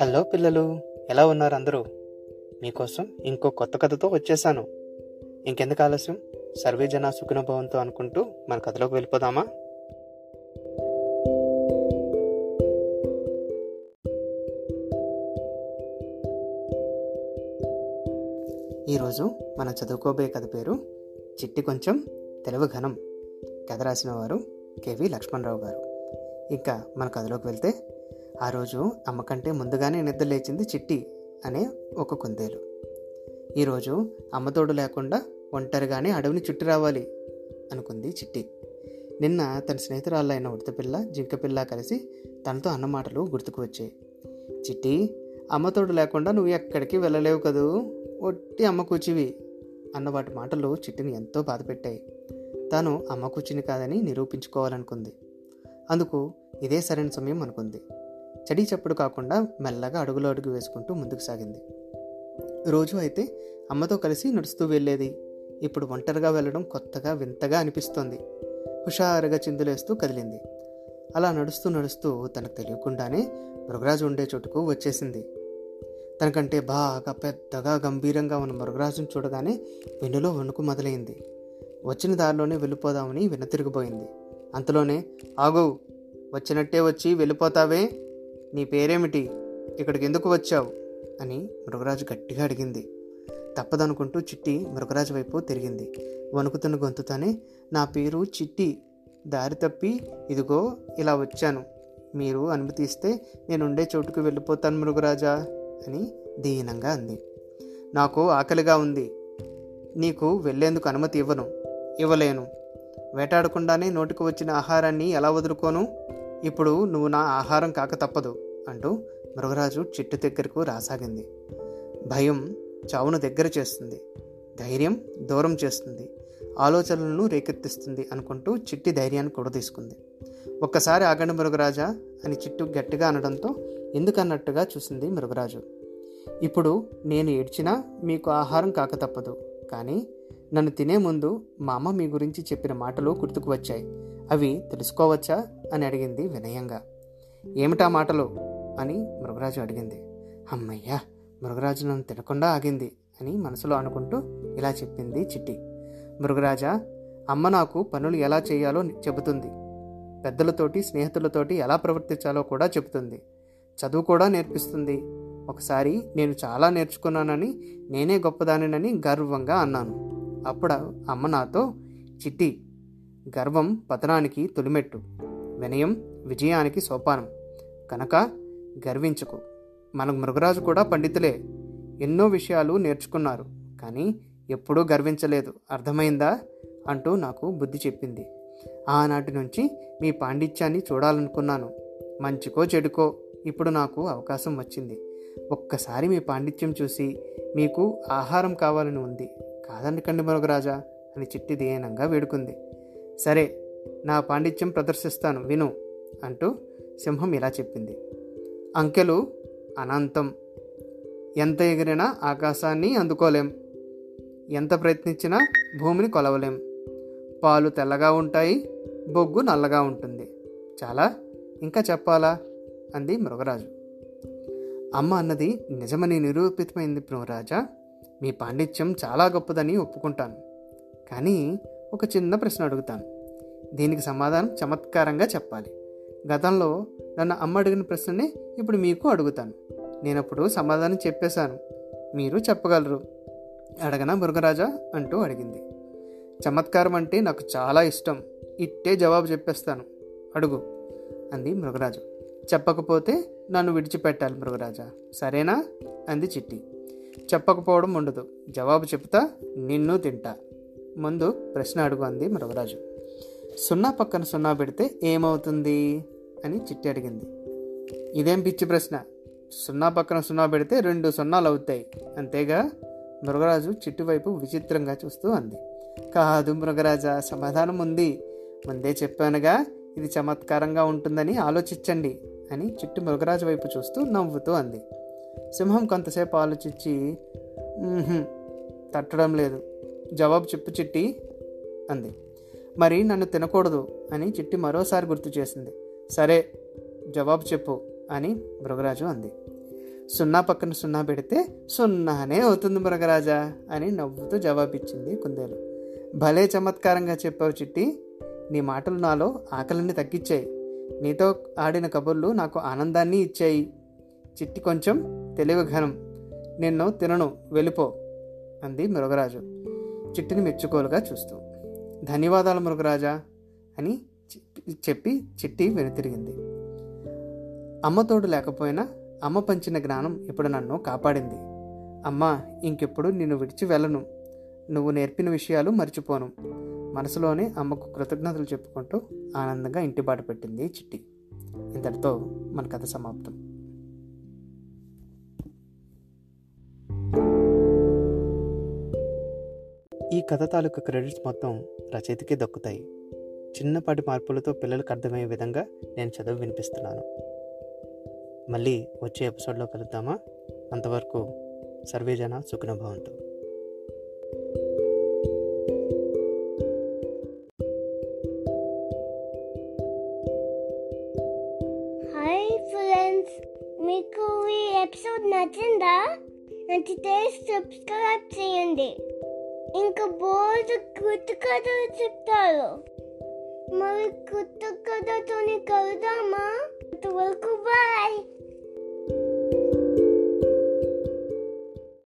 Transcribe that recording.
Hello పిల్లలు ఎలా ఉన్నారు అందరూ? మీకోసం ఇంకో కొత్త కథతో వచ్చేసాను. ఇంకెందుకు ఆలస్యం? సర్వే జన సుఖనుభవంతో అనుకుంటూ మన కథలోకి వెళ్ళిపోదామా? ఈరోజు మనం చదువుకోబోయే కథ పేరు చిట్టి కొంచెం తెలుగు ఘనం. కథ రాసిన వారు కేవి లక్ష్మణరావు గారు. ఇంకా మన కథలోకి వెళ్తే ఆ రోజు అమ్మకంటే ముందుగానే నిద్ర లేచింది చిట్టి అనే ఒక కుందేలు. ఈరోజు అమ్మతోడు లేకుండా ఒంటరిగానే అడవిని చుట్టి రావాలి అనుకుంది చిట్టి. నిన్న తన స్నేహితురాళ్ళైన ఉడతపిల్ల జింకపిల్ల కలిసి తనతో అన్నమాటలు గుర్తుకు వచ్చాయి. చిట్టి అమ్మతోడు లేకుండా నువ్వు ఎక్కడికి వెళ్ళలేవు కదూ? ఒట్టి అమ్మ కూచివి అన్న వాటి మాటలు చిట్టిని ఎంతో బాధపెట్టాయి. తాను అమ్మ కూర్చుని కాదని నిరూపించుకోవాలనుకుంది. అందుకు ఇదే సరైన సమయం అనుకుంది. చడి చప్పుడు కాకుండా మెల్లగా అడుగులో అడుగు వేసుకుంటూ ముందుకు సాగింది. రోజు అయితే అమ్మతో కలిసి నడుస్తూ వెళ్ళేది. ఇప్పుడు ఒంటరిగా వెళ్ళడం కొత్తగా వింతగా అనిపిస్తోంది. హుషారుగా చిందులేస్తూ కదిలింది. అలా నడుస్తూ నడుస్తూ తనకు తెలియకుండానే మృగరాజు ఉండే చోటుకు వచ్చేసింది. తనకంటే బాగా పెద్దగా గంభీరంగా ఉన్న మృగరాజును చూడగానే వెన్నులో వణుకు మొదలైంది. వచ్చిన దారిలోనే వెళ్ళిపోదామని వెనతిరిగిపోయింది. అంతలోనే ఆగు వచ్చినట్టే వచ్చి వెళ్ళిపోతావే నీ పేరేమిటి? ఇక్కడికి ఎందుకు వచ్చావు? అని మృగరాజు గట్టిగా అడిగింది. తప్పదనుకుంటూ చిట్టి మృగరాజు వైపు తిరిగింది. వణుకుతున్న గొంతుతోనే నా పేరు చిట్టి. దారి తప్పి ఇదిగో ఇలా వచ్చాను. మీరు అనుమతి ఇస్తే నేను ఉండే చోటుకు వెళ్ళిపోతాను మృగరాజా అని దీనంగా అంది. నాకు ఆకలిగా ఉంది. నీకు వెళ్ళేందుకు అనుమతి ఇవ్వను. ఇవ్వలేను. వేటాడకుండానే నోటికి వచ్చిన ఆహారాన్ని ఎలా వదులుకోను? ఇప్పుడు నువ్వు నా ఆహారం కాక తప్పదు అంటూ మృగరాజు చిట్టు దగ్గరకు రాసాగింది. భయం చావును దగ్గర చేస్తుంది. ధైర్యం దూరం చేస్తుంది. ఆలోచనలను రేకెత్తిస్తుంది అనుకుంటూ చిట్టి ధైర్యాన్ని కూడా తీసుకుంది ఒక్కసారి ఆగండి మృగరాజా అని చిట్టు గట్టిగా అనడంతో ఎందుకన్నట్టుగా చూసింది మృగరాజు. ఇప్పుడు నేను ఏడ్చినా మీకు ఆహారం కాక తప్పదు. కానీ నన్ను తినే ముందు మా అమ్మ మీ గురించి చెప్పిన మాటలు గుర్తుకు వచ్చాయి. అవి తెలుసుకోవచ్చా? అని అడిగింది వినయంగా. ఏమిటా మాటలు? అని మృగరాజు అడిగింది. అమ్మయ్యా మృగరాజు నన్ను తినకుండా ఆగింది అని మనసులో అనుకుంటూ ఇలా చెప్పింది చిట్టి. మృగరాజా అమ్మ నాకు పనులు ఎలా చేయాలో చెబుతుంది. పెద్దలతోటి స్నేహితులతోటి ఎలా ప్రవర్తించాలో కూడా చెబుతుంది. చదువు కూడా నేర్పిస్తుంది. ఒకసారి నేను చాలా నేర్చుకున్నానని నేనే గొప్పదానినని గర్వంగా అన్నాను. అప్పుడు అమ్మ నాతో చిట్టి గర్వం పతనానికి తొలిమెట్టు. వినయం విజయానికి సోపానం. కనుక గర్వించకు. మన మృగరాజు కూడా పండితులే. ఎన్నో విషయాలు నేర్చుకున్నారు. కానీ ఎప్పుడూ గర్వించలేదు. అర్థమైందా? అంటూ నాకు బుద్ధి చెప్పింది. ఆనాటి నుంచి మీ పాండిత్యాన్ని చూడాలనుకున్నాను. మంచికో చెడుకో ఇప్పుడు నాకు అవకాశం వచ్చింది. ఒక్కసారి మీ పాండిత్యం చూసి మీకు ఆహారం కావాలని ఉంది. కాదనకండి మృగరాజా అని చిట్టి దీనంగా వేడుకుంది. సరే నా పాండిత్యం ప్రదర్శిస్తాను విను అంటూ సింహం ఇలా చెప్పింది. అంకెలు అనంతం. ఎంత ఎగిరినా ఆకాశాన్ని అందుకోలేం. ఎంత ప్రయత్నించినా భూమిని కొలవలేం. పాలు తెల్లగా ఉంటాయి బొగ్గు నల్లగా ఉంటుంది. చాలా ఇంకా చెప్పాలా? అంది మృగరాజు. అమ్మ అన్నది నిజమని నిరూపితమైంది మృగరాజా మీ పాండిత్యం చాలా గొప్పదని ఒప్పుకుంటాను. కానీ ఒక చిన్న ప్రశ్న అడుగుతాను. దీనికి సమాధానం చమత్కారంగా చెప్పాలి. గతంలో నన్ను అమ్మ అడిగిన ప్రశ్ననే ఇప్పుడు మీకు అడుగుతాను. నేనప్పుడు సమాధానం చెప్పేశాను. మీరు చెప్పగలరు. అడగనా మృగరాజా? అంటూ అడిగింది. చమత్కారం అంటే నాకు చాలా ఇష్టం. ఇట్టే జవాబు చెప్పేస్తాను. అడుగు అంది మృగరాజు. చెప్పకపోతే నన్ను విడిచిపెట్టాలి మృగరాజా. సరేనా? అంది చిట్టి. చెప్పకపోవడం ఉండదు. జవాబు చెప్తా నిన్ను తింటా. ముందు ప్రశ్న అడుగు అంది మృగరాజు. సున్నా పక్కన సున్నా పెడితే ఏమవుతుంది? అని చిట్టి అడిగింది. ఇదేం పిచ్చి ప్రశ్న? సున్నా పక్కన సున్నా పెడితే రెండు సున్నాలు అవుతాయి. అంతేగా? మృగరాజు చిట్టువైపు విచిత్రంగా చూస్తూ అంది. కాదు మృగరాజా సమాధానం ఉంది. ముందే చెప్పానుగా ఇది చమత్కారంగా ఉంటుందని ఆలోచించండి అని చిట్టు మృగరాజు వైపు చూస్తూ నవ్వుతూ అంది. సింహం కొంతసేపు ఆలోచించి తట్టడం లేదు. జవాబు చెప్పు చిట్టి అంది. మరి నన్ను తినకూడదు అని చిట్టి మరోసారి గుర్తు చేసింది. సరే జవాబు చెప్పు అని మృగరాజు అంది. సున్నా పక్కన సున్నా పెడితే సున్నానే అవుతుంది మృగరాజా అని నవ్వుతూ జవాబిచ్చింది కుందేలు. భలే చమత్కారంగా చెప్పావు చిట్టి. నీ మాటలు నాలో ఆకలిని తగ్గించాయి. నీతో ఆడిన కబుర్లు నాకు ఆనందాన్ని ఇచ్చాయి. చిట్టి కొంచెం తెలివి ఘనం నిన్ను తినను వెళ్ళిపో అంది మృగరాజు. చిట్టిని మెచ్చుకోలుగా చూస్తూ. ధన్యవాదాలు మృగరాజా అని చెప్పి చిట్టి వెనుతిరిగింది. అమ్మ తోడు లేకపోయినా అమ్మ పంచిన జ్ఞానం ఇప్పుడు నన్ను కాపాడింది. అమ్మ ఇంకెప్పుడు నిన్ను విడిచి వెళ్ళను. నువ్వు నేర్పిన విషయాలు మర్చిపోను. మనసులోనే అమ్మకు కృతజ్ఞతలు చెప్పుకుంటూ ఆనందంగా ఇంటి బాట పెట్టింది చిట్టి. ఇంతటితో మన కథ సమాప్తం. కథ తాలూకా క్రెడిట్స్ మొత్తం రచయితకే దక్కుతాయి. చిన్నపాటి మార్పులతో పిల్లలకు అర్థమయ్యే విధంగా నేను చదువు వినిపిస్తున్నాను. మళ్ళీ వచ్చే ఎపిసోడ్లో కలుద్దామా? అంతవరకు సర్వేజన సుఖనుభవంతో. మీకు ఈ ఎపిసోడ్ నచ్చిందా? నచ్చితే సబ్స్క్రైబ్ చేయండి. ఇంకా బోర్డు కొత్త కథలు చెప్తారు. మరి కొత్త కథతోని కలుదామా అంతవరకు బాయ్.